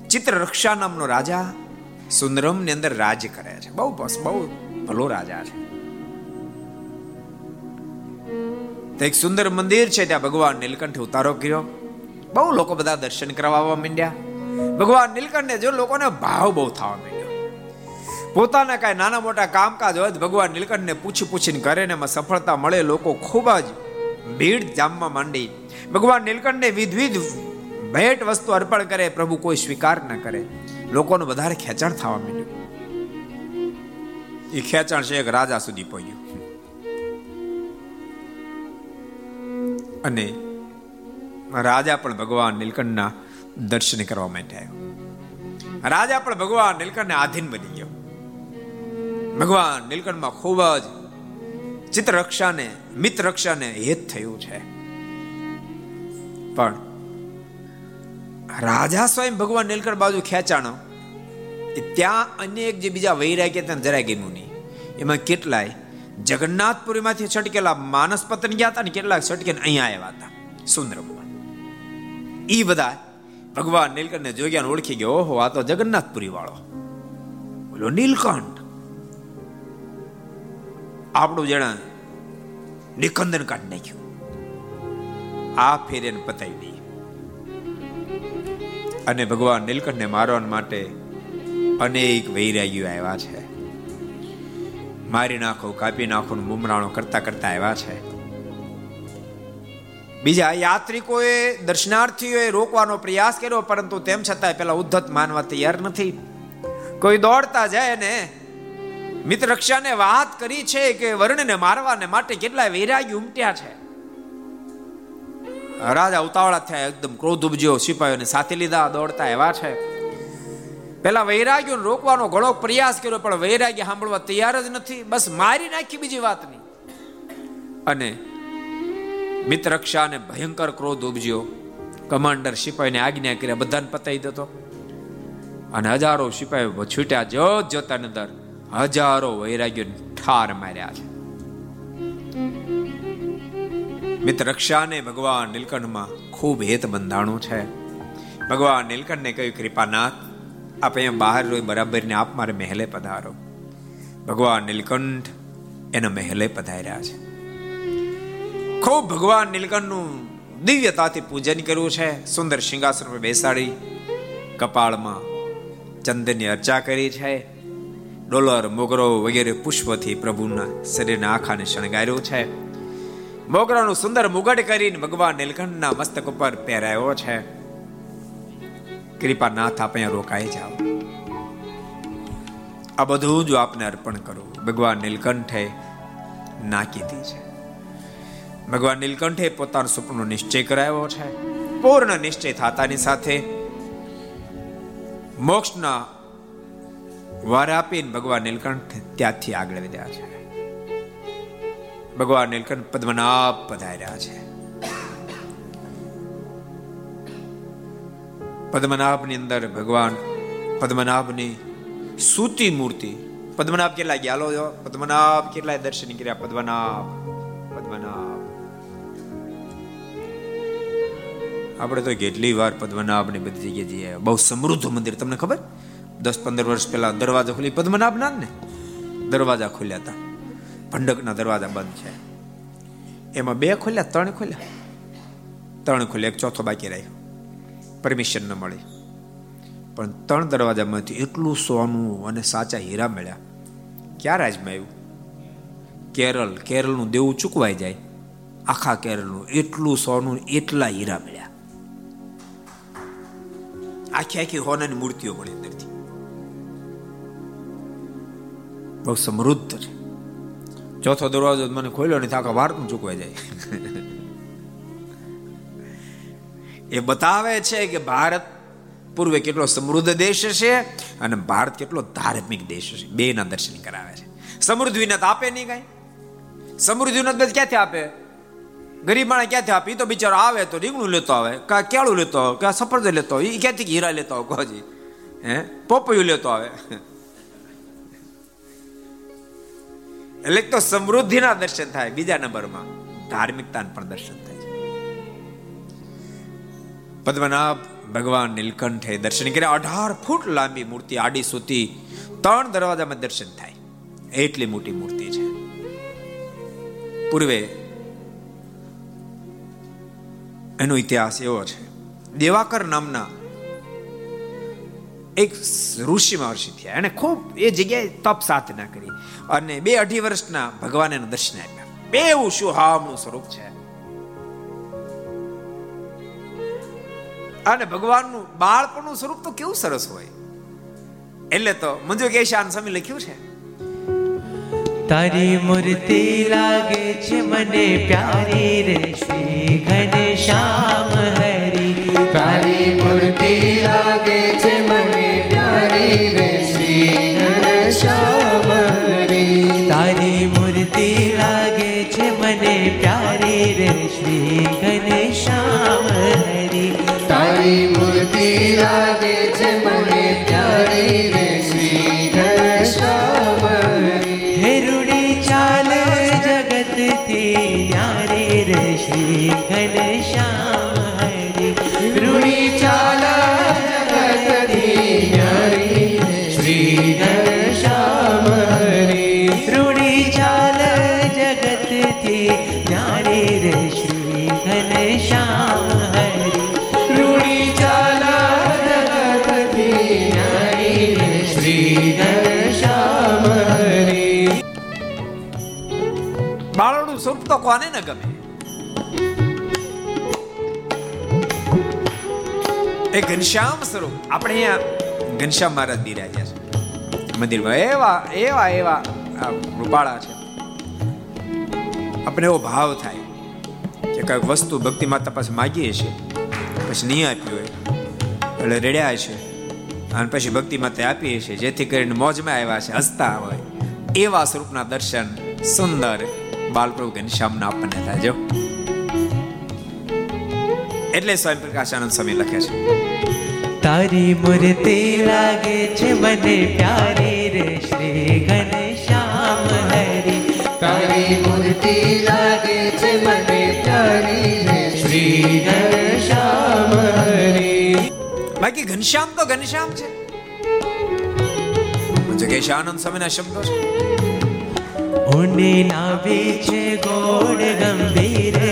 ચિત્રરક્ષા નામનો રાજા સુંદરમની અંદર રાજ કરે છે. બહુ બસ, બહુ ભલો રાજા છે. એક સુંદર મંદિર છે, ત્યાં ભગવાન નીલકંઠે ઉતારો કર્યો. બહુ લોકો બધા દર્શન કરવા આવવા માંડ્યા. ભગવાન નીલકંઠને જો લોકોને ભાવ બહુ થવા માંડ્યો. પોતાના કાંઈ નાના મોટા કામકાજ હોય ભગવાન નીલકંઠને પૂછી પૂછીને કરે ને એમાં સફળતા મળે, લોકો ખૂબ જ ભીડ જામવા માંડી. ભગવાન નીલકંઠને વિધવિધ ભેટ વસ્તુ અર્પણ કરે, પ્રભુ કોઈ સ્વીકાર ન કરે. લોકોનું વધારે ખેંચાણ થવા માંડ્યું. એ ખેંચાણ છે એક રાજા સુધી પહોંચ્યું. અને રાજા પણ ભગવાન નીલકંઠના દર્શન કરવા માટે આવ્યો. રાજા પણ ભગવાન નીલકંઠને આધીન બની ગયો. ભગવાન નીલકંઠમાં ખૂબ જ ચિત્ર રક્ષાને મિત્ર રક્ષાને હેત થયું છે. પણ રાજા સ્વયં ભગવાન નીલકંઠ બાજુ ખેંચાણો ત્યાં અનેક જે બીજા વૈરાગ્ય ત્યાં જરાય ગયું નહીં. એમાં કેટલાય જગન્નાથપુરીમાંથી છટકેલા માનસ પતન ગયા હતા ને કેટલાક છટકે અહીંયા આવ્યા હતા સુંદરમાં એ બધા ભગવાન નીલકંઠને જોગ્યા ઓળખી ગયો, ઓહો, આ તો જગન્નાથપુરી વાળો બોલો, નીલકંઠ આપણું જણા નિકંદન કાઢી નાખ્યું. આ ફેરે પતાવી દઈએ. અને ભગવાન નીલકંઠને મારવા માટે અનેક વૈરાગીઓ આવ્યા છે. મારી નાખો, કાપી નાખો બુમરાણો કરતા કરતા આવ્યા છે. બીજા યાત્રિકોએ દર્શનાર્થીઓએ રોકવાનો પ્રયાસ કર્યો, પરંતુ તેમ છતાં પેલા ઉદ્ધત માનવા તૈયાર નથી. કોઈ દોડતા જાય ને મિત્ર રક્ષાને વાત કરી છે કે વર્ણને મારવાને માટે કેટલા વૈરાગી ઉમટ્યા છે. રાજા ઉતાવળા થયા, એકદમ ક્રોધ ઉપજ્યો, સિપાહીઓને સાથે લીધા, દોડતા એવા છે. પેલા વૈરાગ્યોને રોકવાનો ઘણો પ્રયાસ કર્યો, પણ વૈરાગ્ય સાંભળવા તૈયાર જ નથી, બસ મારી નાખી બીજી વાત નહીં અને મિત્રક્ષાને ભયંકર ક્રોધ ઉપજ્યો. કમાન્ડર સિપાહીને આજ્ઞા કર્યા, બધાને પતાવી દેતો અને હજારો સિપાહીઓ છૂટ્યા જોત જોતાની અંદર હજારો વૈરાગ્યો ઠાર માર્યા છે. મિત્ર રક્ષાને ભગવાન નીલકંઠમાં ખૂબ હેત બંધાણું છે. ભગવાન નીલકંઠને કહ્યું, કૃપાનાથ, આપ અહીંયા બહાર રોય બરાબર ને આપ મારે મહેલે પધારો. ભગવાન નીલકંઠ એના મહેલે પધાર્યા છે. ખૂબ ભગવાન નીલકંઠનું દિવ્યતાથી પૂજન કર્યું છે. સુંદર સિંહાસન પર બેસાડી, કપાળમાં ચંદનની અર્ચા કરી છે. ડોલર, મોગરો વગેરે પુષ્પથી પ્રભુના શરીરના આખાને શણગાર્યો છે. મોગરાનું સુંદર મુગટ કરીને ભગવાન નીલકંઠના મસ્તક ઉપર પહેરાયો છે. કૃપાનાથ, આપ અહીંયા રોકાઈ જાઓ. આ બધું જો આપને અર્પણ કરું. ભગવાન નીલકંઠે ના કીધી છે. ભગવાન નીલકંઠે પોતાનો સપનો નિશ્ચય કરાવ્યો છે. પૂર્ણ નિશ્ચય થતાની સાથે મોક્ષના વાર આપીને ભગવાન નીલકંઠ ત્યાંથી આગળ વધ્યા છે. ભગવાન નીલકંઠ પદ્મનાભ પધાર્યા છે. પદ્મનાભની અંદર ભગવાન પદ્મનાભની સૂતી મૂર્તિ. પદ્મનાભ કેટલા ગયા પદ્મનાભ કેટલા દર્શન કર્યા? પદ્મનાભ પદ્મનાભ. આપણે તો કેટલી વાર પદ્મનાભની બધી જગ્યાએ જઈએ. બહુ સમૃદ્ધ મંદિર. તમને ખબર? દસ પંદર વર્ષ પહેલા દરવાજા ખોલી, પદ્મનાભ ના? દરવાજા ખોલ્યા હતા. ભંડકના દરવાજા બંધ છે. એમાં બે ખોલ્યા, ત્રણ ખોલ્યા? ત્રણ ખોલ્યા, એક ચોથો બાકી રહ્યો. પરમિશન ન મળી. પણ ત્રણ દરવાજામાંથી એટલું સોનું અને સાચા હીરા મળ્યા. ક્યાં રાજમાં આવ્યું? કેરળ, કેરળનું દેવું ચૂકવાઈ જાય. આખા કેરળનું એટલું સોનું, એટલા હીરા મળ્યા. આખી આખી હોનાની મૂર્તિઓ મળી અંદરથી બહુ સમૃદ્ધ છે. ચોથો દરવાજો મને ખોલ્યો નહીં આખા ભારતનું ચૂકવાઈ જાય. એ બતાવે છે કે ભારત પૂર્વે કેટલો સમૃદ્ધ દેશ છે અને ભારત કેટલો ધાર્મિક દેશ છે. બે ના દર્શન કરાવે છે. સમૃદ્ધ વિનત આપે નહીં કઈ? સમૃદ્ધ વિનત ક્યાંથી આપે? ગરીબ માણસ ક્યાંથી આપી? તો બિચારો આવે તો રીંગણું લેતો આવે કા કેળું લેતો આવે કા સફરજન લેતો આવે એ ક્યાંથી હીરા લેતો આવે કોજી હે? પોપયું લેતો આવે. એટલે તો સમૃદ્ધિના દર્શન થાય, બીજા નંબરમાં ધાર્મિકતા પણ દર્શન થાય પદ્મનાભ ભગવાન નીલકંઠે દર્શન કર્યા. અઢાર ફૂટ લાંબી મૂર્તિ આડી સુતી ત્રણ દરવાજામાં દર્શન થાય. એટલી મોટી મૂર્તિ છે. પૂર્વે એનો ઇતિહાસ એવો છે. દેવાકર નામના એક ઋષિ મહર્ષિ થયા. એને ખૂબ એ જગ્યાએ તપ સાધના કરી અને બે અઢી વર્ષના ભગવાન એને દર્શન આપ્યા. બે સુહામણું સ્વરૂપ છે. અને ભગવાનનું બાળપણનું સ્વરૂપ તો કેવું સરસ હોય. એટલે તો મંજુ કેશાન સ્વામી લખ્યું છે. તારી મૂર્તિ લાગે છે મને પ્યારી રે શ્રી ઘનશ્યામ હરી. તારી કોને ન ગમે. એ ઘનશ્યામ સ્વરૂપ. આપણે અહીંયા ઘનશ્યામ મહારાજ બિરાજ્યા છે. મંદિરમાં એવા એવા એવા રૂપાળા છે. આપણે એવો ભાવ થાય કે કંઈક વસ્તુ ભક્તિ માતા પાસે માગીએ છીએ, પછી નહીં આપ્યું હોય, એટલે રેડ્યા છે. અને પછી ભક્તિ માતા આપીએ છીએ, જેથી કરીને મોજમાં આવ્યા છે, હસતા હોય. એવા સ્વરૂપના દર્શન સુંદર બાલપ્રભુ ઘનશ્યામના આપણને થાય જો. એટલે સ્વયં પ્રકાશાનંદ સ્વામી લખે છે. તારી મૂર્તિ લાગે છે મને પ્યારી રે શ્રી ઘનશ્યામ હરી. તારી મૂર્તિ લાગે છે મને પ્યારી રે શ્રી ઘનશ્યામ હરી. બાકી ઘનશ્યામ તો ઘનશ્યામ છે. જગેશાનંદ સ્વામીના શબ્દો છે. ઊંડી નાભી છે ગોળ ગંભીર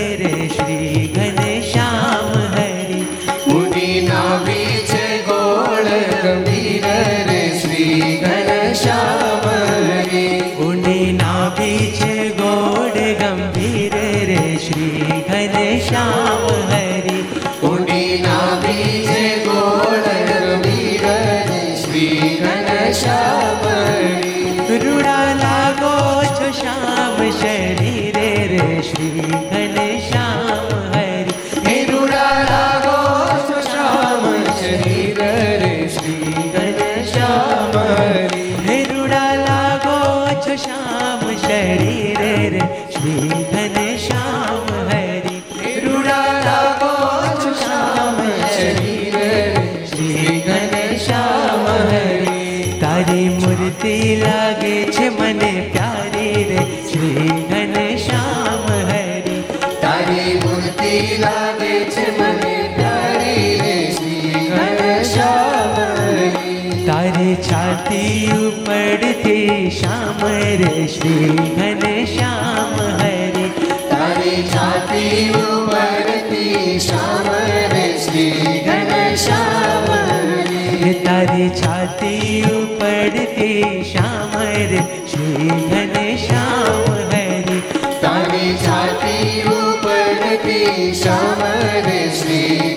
ઉપડતી શ્યામ રે શ્રી हरे। तारे તારી છાતી ઉપરથી શ્યામ રે શ્રી ઘનશ્યામ હરી તારી છાતી ઉપડતી શ્યામ રે શ્રી ઘનશ્યામ હરી તારી છાતી ઉપરથી શ્યામ રે શ્રી ઘનશ્યામ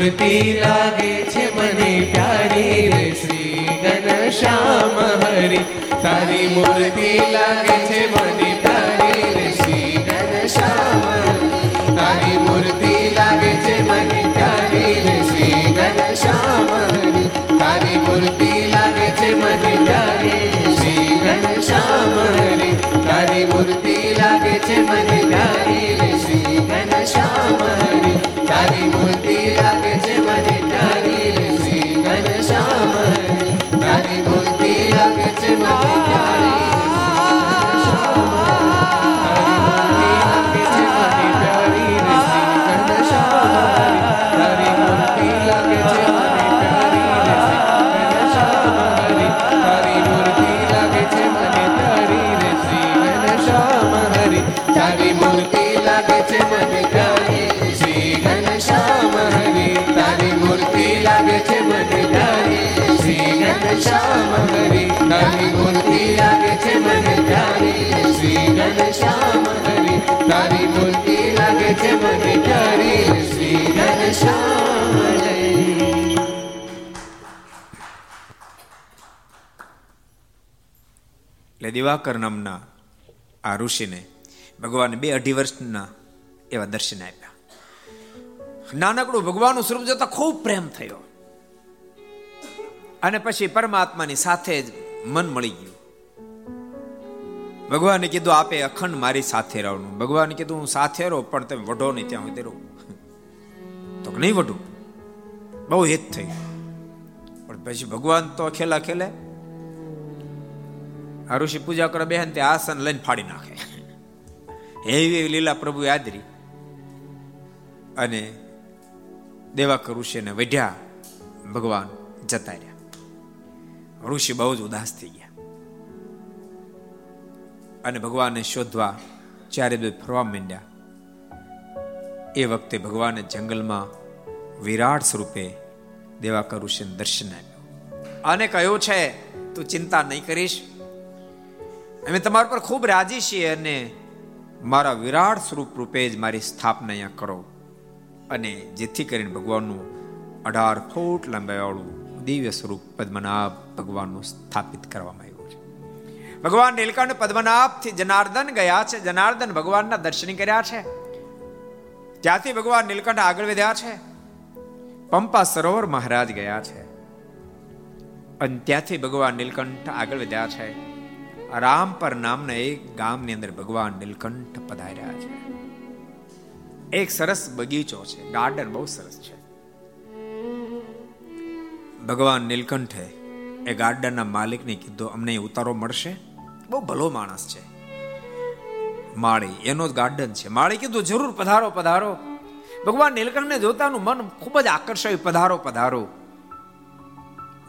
મૂર્તિ લાગે છે મને પ્યારી રે શ્રી ઘનશ્યામ હરી તારી મૂર્તિ લાગે છે મને પ્યારી રે શ્રી ઘનશ્યામ તારી મૂર્તિ લાગે છે મને પ્યારી રે શ્રી ઘનશ્યામ તારી મૂર્તિ છે મને પ્યારી શ્રી ઘનશ્યામ તારી મૂર્તિ તારી મૂર્તિ લાગે છે મને પ્યારી શ્રી ઘનશ્યામ હરી, તારી મૂર્તિ લાગે છે મને પ્યારી શ્રી ઘનશ્યામ હરી. એટલે દિવાકર નામના આ ઋષિને ભગવાન બે અઢી વર્ષના એવા દર્શન આપ્યા. નાનકડું ભગવાનનું સ્વરૂપ જોતા ખૂબ પ્રેમ થયો. અને પછી પરમાત્માની સાથે જ મન મળી ગયું. ભગવાને કીધું, આપે અખંડ મારી સાથે રહેવાનું. ભગવાને કીધું, હું સાથે રહો, પણ તમે વઢો નહીં, ત્યાં સુધી રહો. તો નહીં વઢું? બહુ હિત થઈ પણ પછી ભગવાન તો ખેલા ખેલે. આ ઋષિ પૂજા કરે બેહન તે આસન લઈને ફાડી નાખે. એવી એવી લીલા પ્રભુ યાદરી અને દેવાકર ઋષિને વઢ્યા, ભગવાન જતા રહ્યા ઋષિ બહુ જ ઉદાસ થઈ ગયા. અને ભગવાનને શોધવા ચારે બે ફરવા માંડ્યા. એ વખતે ભગવાને જંગલમાં વિરાટ સ્વરૂપે દેવાકર ઋષિને દર્શન આપ્યું. અને કહ્યું છે, તું ચિંતા નહીં કરીશ. અમે તમારા પર ખૂબ રાજી છીએ અને મારા વિરાટ સ્વરૂપ રૂપે જ મારી સ્થાપના અહીંયા કરો. અને જેથી કરીને ભગવાનનું અઢાર ફૂટ લંબાઈવાળું દિવ્ય સ્વરૂપ પદ્મનાભ ભગવાનનું સ્થાપિત કરવામાં આવ્યું છે. ભગવાન નીલકંઠ પદ્મનાભથી જનાર્દન ગયા છે. જનાર્દન ભગવાનના દર્શન કર્યા છે. ત્યાંથી ભગવાન નીલકંઠ આગળ વધ્યા છે. પંપા સરોવર મહારાજ ગયા છે. અને ત્યાંથી ભગવાન નીલકંઠ આગળ વધ્યા છે. રામપર નામના એક ગામની અંદર ભગવાન નીલકંઠ પધાર્યા છે. એક સરસ બગીચો છે. ગાર્ડન બહુ સરસ છે. ભગવાન નીલકંઠે એ ગાર્ડનના માલિકને કીધું, અમને ઉતારો મળશે? બહુ ભલો માણસ છે. માળી, એનો જ ગાર્ડન છે. માળી કીધું, જરૂર પધારો પધારો. ભગવાન નીલકંઠને જોતાનું મન ખૂબ જ આકર્ષાયું, પધારો પધારો.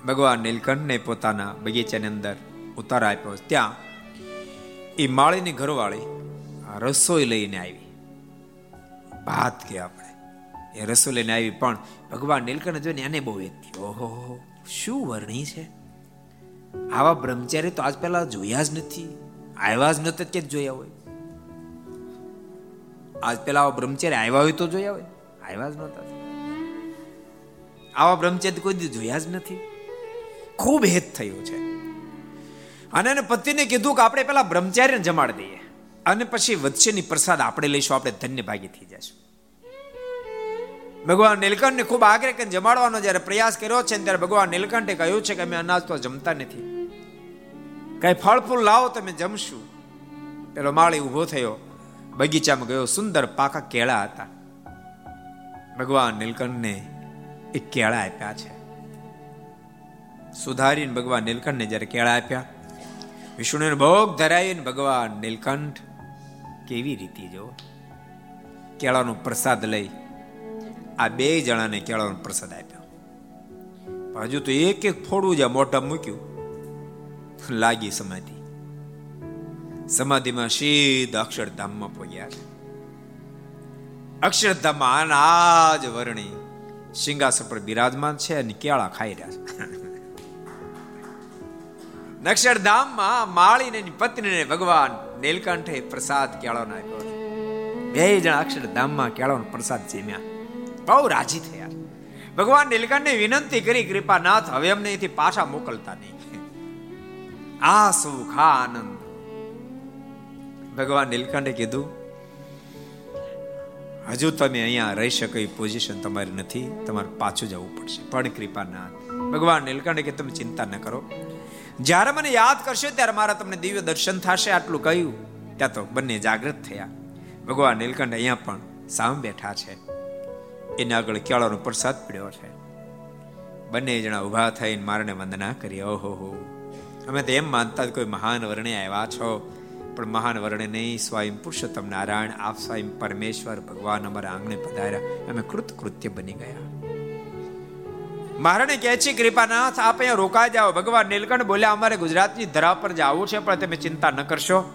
ભગવાન નીલકંઠને પોતાના બગીચાની અંદર ઉતાર આપ્યો. ત્યાં એ માળીની ઘરવાળી રસોઈ લઈને આવી. ભાત કે આપણે. એ રસોઈ લઈને આવી, પણ ભગવાન નીલકંઠ જોઈને એને બહુ એ ઓહો, શું વર્ણી છે? આવા બ્રહ્મચારી તો આજ પહેલા જોયા જ નથી. આવ્યા જ નતા કે જોયા હોય. આજ પહેલા આવા બ્રહ્મચારી આવ્યા હોય તો જોયા હોય. આવ્યા જ નતા આવા બ્રહ્મચારી કોઈ દી જોયા જ નથી. ખૂબ હેત થયું છે. અને એને પતિને કીધું કે આપણે પેલા બ્રહ્મચારીને જમાડી દઈએ. અને પછી વચ્ચેની પ્રસાદ આપણે લઈશું, આપણે ધન્ય ભાગી થઈ જશું. ભગવાન નીલકંઠને ખૂબ આગ્રહ કરીને જમાડવાનો જ્યારે પ્રયાસ કર્યો છે ત્યારે ભગવાન નીલકંઠે કહ્યું છે કે અમે અનાજ તો જમતા નથી. કઈ ફળ ફૂલ લાવો તમે જમશું. પેલો માળી ઊભો થયો. બગીચામાં ગયો. સુંદર પાકા કેળા હતા. ભગવાન નીલકંઠને એ કેળા આપ્યા છે. સુધારીને ભગવાન નીલકંઠને જ્યારે કેળા આપ્યા, વિષ્ણુને ભોગ ધરાવીને ભગવાન નીલકંઠ કેવી રીતે જો કેળાનો પ્રસાદ લઈ આ બે જણાને કેળાનો પ્રસાદ આપ્યો. હજુ તો એક એક ફોડું જ મોઢા મૂક્યું. લાગી સમાધિ. સમાધિમાં સીધ અક્ષરધામમાં પહોંચ્યા છે અક્ષરધામમાં અનાજ વર્ણી સિંહાસન પર બિરાજમાન છે અને કેળા ખાઈ રહ્યા છે. અક્ષરધામમાં માળીને પત્નીને ભગવાન નીલકંઠે પ્રસાદ કેળાનો આપ્યો બે જણા અક્ષરધામમાં કેળાનો પ્રસાદ જમ્યા. બહુ રાજી થયા. ભગવાન નીલકંઠને વિનંતી કરી, કૃપાનાથ, હવે અમને અહીંથી પાછા મોકલતા નહીં. આ સુખ આનંદ ભગવાન નીલકંઠે કીધું, હજુ તમે અહીંયા રહી શકો, એ પોઝિશન તમારી નથી, તમારે પાછું જવું પડશે. પણ કૃપાનાથ, ભગવાન નીલકંઠે કે, તમે ચિંતા ન કરો. જ્યારે મને યાદ કરશો, ત્યારે મારા તમને દિવ્ય દર્શન થશે. આટલું કહ્યું, ત્યાં તો બંને જાગૃત થયા. ભગવાન નીલકંઠ અહીંયા પણ સામ બેઠા છે. એને આગળ કેળાનો પ્રસાદ પીડ્યો છે. બંને જણા ઊભા થઈને મારને વંદના કરી, ઓહો હો. અમે તો એમ માનતા કોઈ મહાન વર્ણે આવ્યા છો. પણ મહાન વર્ણે નહીં, સ્વયં પુરુષોત્તમ નારાયણ, આપ સ્વયં પરમેશ્વર, ભગવાન અમારા આંગણે પધાર્યા. અમે કૃત કૃત્ય બની ગયા. મહારાણે કહે છે, કૃપાનાથ, આપ અહીંયા રોકાઈ જાઓ. ભગવાન નીલકંઠ બોલ્યા, અમારે ગુજરાતની ધરા પર જવું છે, પણ તમે ચિંતા ન કરશો.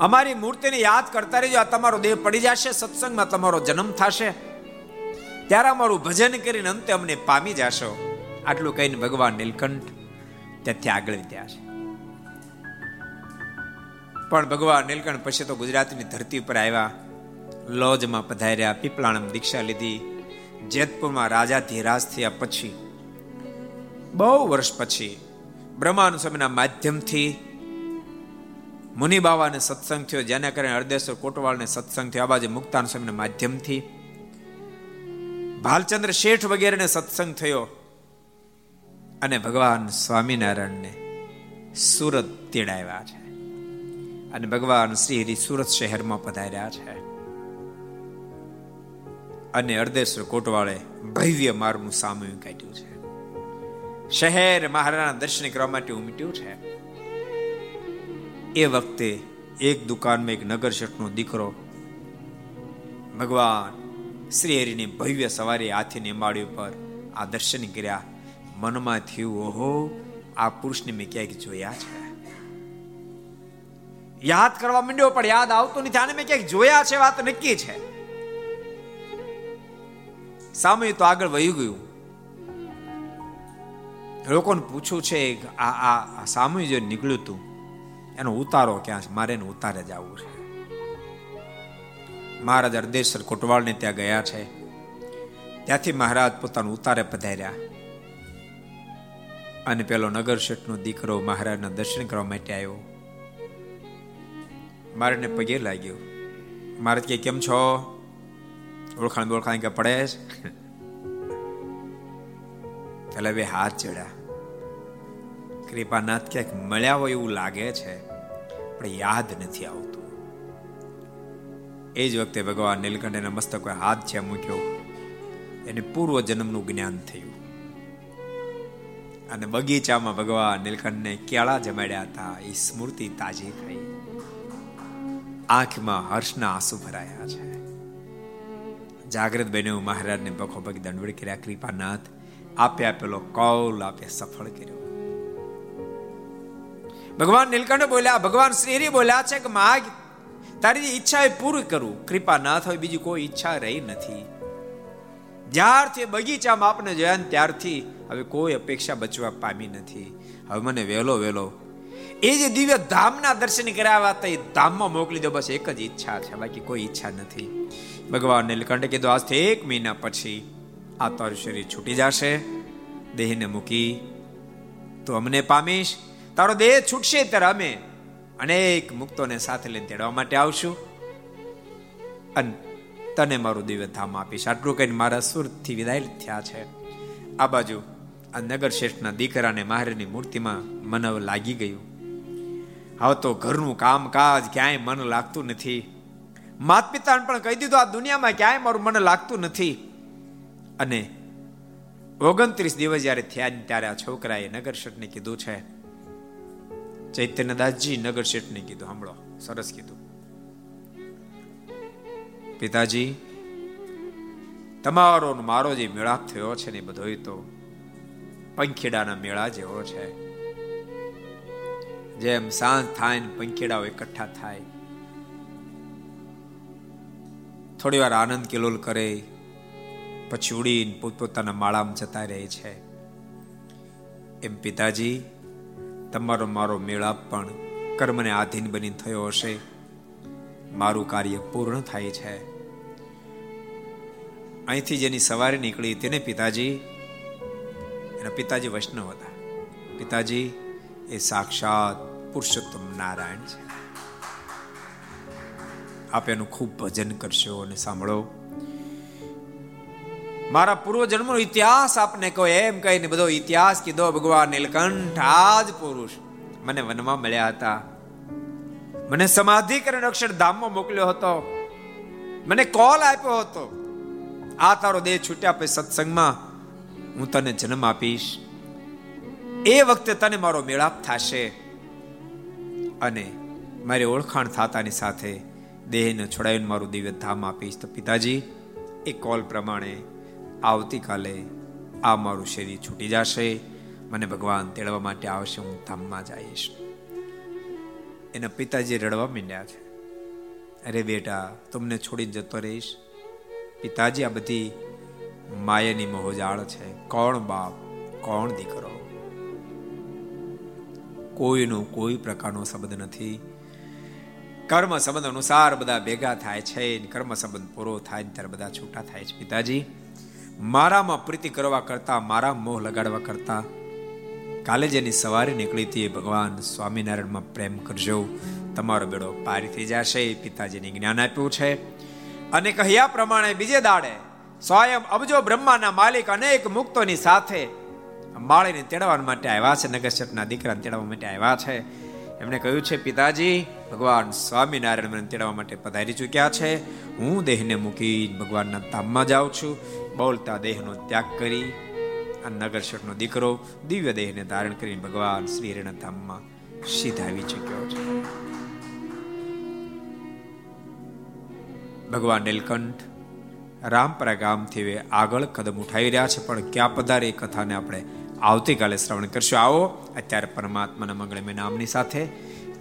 અમારી મૂર્તિને યાદ કરતા રહેજો. આ તમારો દેહ પડી જશે, સત્સંગમાં તમારો જન્મ થશે. ત્યારે અમારું ભજન કરીને અંતે અમને પામી જશો. આટલું કહીને ભગવાન નીલકંઠ ત્યાંથી આગળ વધ્યા છે. પણ ભગવાન નીલકંઠ પછી તો ગુજરાતની ધરતી ઉપર આવ્યા, લોજમાં પધાર્યા, પીપળાણમ દીક્ષા લીધી, જેતપુરમાં રાજા ધીરાજ થયા પછી, બહુ વર્ષ પછી બ્રહ્માનુ સ્વામીના માધ્યમથી મુનિ બાવાને સત્સંગ થયો, જેના કારણે હરદેશ્વર કોટવાળને સત્સંગ થયો, આ બાજુ મુક્તાન સ્વામીના માધ્યમથી. ભાલચંદ્ર શેઠ વગેરેને સત્સંગ થયો અને ભગવાન સ્વામિનારાયણને સુરત તેડાવ્યા છે. અને ભગવાન શ્રી હરિ સુરત શહેરમાં પધાર્યા છે. અને અર્ધેશ્વર કોટવાળે ભવ્ય માર્ગનું સામૂહિક કાઢ્યું છે. શહેર મહારાણા દર્શન કરવા માટે ઉમટ્યું છે. એ વખતે એક દુકાનમાં એક નગર શેઠનો દીકરો ભગવાન શ્રી હરિની ભવ્ય સવારી હાથી માળી ઉપર આ દર્શન કર્યા. મનમાં થયું, ઓહો, આ પુરુષને મેં ક્યાંક જોયા છે. યાદ કરવા માંડ્યો, પણ યાદ આવતું નથી. આને મેં ક્યાંક જોયા છે, વાત નક્કી છે. સામે તો આગળ વહી ગયું. લોકોને પૂછ્યું છે, આ આ સામે જે નીકળ્યું હતું એનો ઉતારો ક્યાં છે? મારે એને ઉતારે જ આવવું છે. મહારાજ અર્ધેશ્વર કોટવાળને ત્યાં ગયા છે. ત્યાંથી મહારાજ પોતાનું ઉતારે પધાર્યા. અને પેલો નગર શેઠનો દીકરો મહારાજના દર્શન કરવા માટે આવ્યો. મારાને પગે લાગ્યો. મહારાજ કે, કેમ છો? ઓળખાણ ઓળખાણ કે પડે પેલા <laughs> બે હાથ ચડ્યા. કૃપાનાથ, ક્યાંક મળ્યા હોય એવું લાગે છે, પણ યાદ નથી આવતું. એ જ વખતે ભગવાન નીલકંઠના મસ્તક હાથ છે મૂક્યો, એને પૂર્વ જન્મનું જ્ઞાન થયું. અને બગીચામાં ભગવાન નીલકંઠને કેળા જમાડ્યા હતા, એ સ્મૃતિ તાજી થઈ. આંખમાં હર્ષના આંસુ ભરાયા છે. જાગ્રત બન્યું મહારાજને પગ દંડવડ કર્યા, કૃપાનાથ આપે આપેલો કૌલ આપે સફળ કર્યો. ભગવાન નીલકંઠ બોલ્યા, ભગવાન શ્રી બોલ્યા છે કે માગ તારી ઈચ્છા એ પૂરી કરું. કૃપા ના થાય, બીજી કોઈ ઈચ્છા રહી નથી. જ્યારથી બગીચામાં આપને જોયા ત્યારથી હવે કોઈ અપેક્ષા બચવા પામી નથી. હવે મને વહેલો વહેલો, એ જે દિવ્ય ધામના દર્શન કરાવ્યા હતા એ ધામમાં મોકલી દો, બસ એક જ ઈચ્છા છે, બાકી કોઈ ઈચ્છા નથી. ભગવાન નીલકંઠે કીધું, આજથી એક મહિના પછી આ તારું શરીર છૂટી જશે, દેહને મૂકી તો અમને પામીશ. તારો દેહ છૂટશે ત્યારે અમે અનેક મુક્તોને સાથે લઈને તેડવા માટે આવશું. અને તને મારું દિવ્ય ધામ આપીશ. આટલું કહીને મારા સુરતથી વિદાય થયા છે. આ બાજુ આ નગર શ્રેષ્ઠના દીકરાને મહારાજની મૂર્તિમાં મનવ લાગી ગયું. હવે તો ઘરનું કામકાજ ક્યાંય મન લાગતું નથી. માત પિતાને પણ કહી દીધું, આ દુનિયામાં ક્યાંય મારું મન લાગતું નથી. અને ઓગણત્રીસ દિવસ જયારે થયા ત્યારે આ છોકરાએ નગર શેઠને કીધું છે ચૈતન્યદાસજી નગર શેઠને કીધું, સાંભળો, સરસ કીધું. પિતાજી, તમારો મારો જે મેળાપ થયો છે ને બધો તો પંખેડાના મેળા જેવો છે. જેમ સાંજ થાય ને પંખેડાઓ એકઠા થાય. થોડી વાર આનંદ કિલોલ કરે, પછી ઉડીને પોતપોતાના માળામાં જતા રહે છે. એમ પિતાજી તમારો મારો મેળાપ પણ કર્મને આધીન બની થયો હશે. મારું કાર્ય પૂર્ણ થાય છે. અહીંથી જેની સવારે નીકળી તેને પિતાજી, એના પિતાજી વૈષ્ણવ હતા. પિતાજી, એ સાક્ષાત પુરુષોત્તમ નારાયણ છે. આપ એનું ખૂબ ભજન કરશો અને સાંભળો. મારા પૂર્વ જન્મનો ઇતિહાસ આપને કહો, એમ કહીને બધો ઇતિહાસ કીધો, ભગવાન નીલકંઠ જ પુરુષ મને વનમાં મળ્યા હતા. મને સમાધિ કરીને અક્ષરધામમાં મોકલ્યો હતો. મને કોલ આપ્યો હતો. આ તારો દેહ છૂટ્યા પછી સત્સંગમાં હું તને જન્મ આપીશ. એ વખતે તને મારો મેળાપ થશે અને મારી ઓળખાણ થતાની સાથે દેહને છોડાવીને મારું દિવ્ય ધામ આપીશ. તો પિતાજી, એ કોલ પ્રમાણે આવતીકાલે આ મારું શરીર છૂટી જશે. મને ભગવાન તેડવા માટે આવશે, હું ધામમાં જઈશ. એના પિતાજી રડવા માંડ્યા છે. અરે બેટા, તમને છોડીને જતો રહીશ? પિતાજી, આ બધી માયાની મોહજાળ છે. કોણ બાપ? કોણ દીકરો? કોઈનો કોઈ પ્રકારનો સંબંધ નથી. કર્મ સંબંધ અનુસાર બધા ભેગા થાય છે કર્મ સંબંધ પૂરો થાય ત્યારે બધા છૂટા થાય છે. પિતાજી મારામાં પ્રીતિ કરવા કરતા, મારા મોહ લગાડવા કરતા, કાલે જેની સવારે નીકળી હતી ભગવાન સ્વામિનારાયણમાં પ્રેમ કરજો. તમારો બેડો પારી થઈ જશે પિતાજીને જ્ઞાન આપ્યું છે. અને કહ્યા પ્રમાણે બીજે દાડે સ્વયં અબજો બ્રહ્માના માલિક અનેક મુક્તોની સાથે માળીને તેડવા માટે આવ્યા છે નગરશેઠના દીકરાને તેડવા માટે આવ્યા છે. એમણે કહ્યું છે, પિતાજી, ભગવાન સ્વામિનારાયણ મને તેડવા માટે પધારી ચૂક્યા છે. હું દેહને મૂકી ભગવાનના ધામમાં જાઉં છું. બોલતા દેહનો ત્યાગ કરી આ નો દીકરો દિવ્ય દેહને ધારણ કરીને ભગવાન શ્રી ધામમાં સીધાવી ચૂક્યો છે. ભગવાન નીલકંઠ રામપરા ગામથી આગળ કદમ ઉઠાવી રહ્યા છે, પણ ક્યાં પધારે એ કથાને આપણે આવતીકાલે શ્રવણ કરશું. આવો, અત્યારે પરમાત્માના મંગળમય નામની સાથે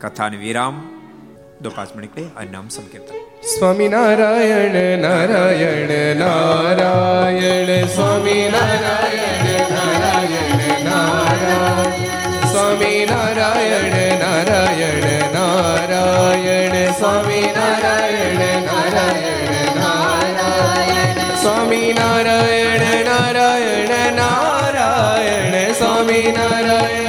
કથાને વિરામ દો પાંચ મિનિટ આ નામ સંકીર્તન Swami Narayan Narayan Narayan Swami Narayan Narayan Narayan Swami Narayan Narayan Narayan Swami Narayan Narayan Swami Narayan Narayan Narayan Swami Narayan Narayan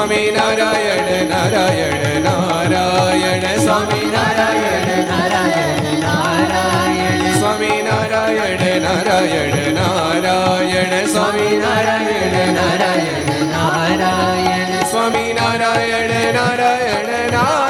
Swami Narayana Narayana Narayana Swami Narayana Swami Narayana Narayana Narayana Swami Narayana Narayana Narayana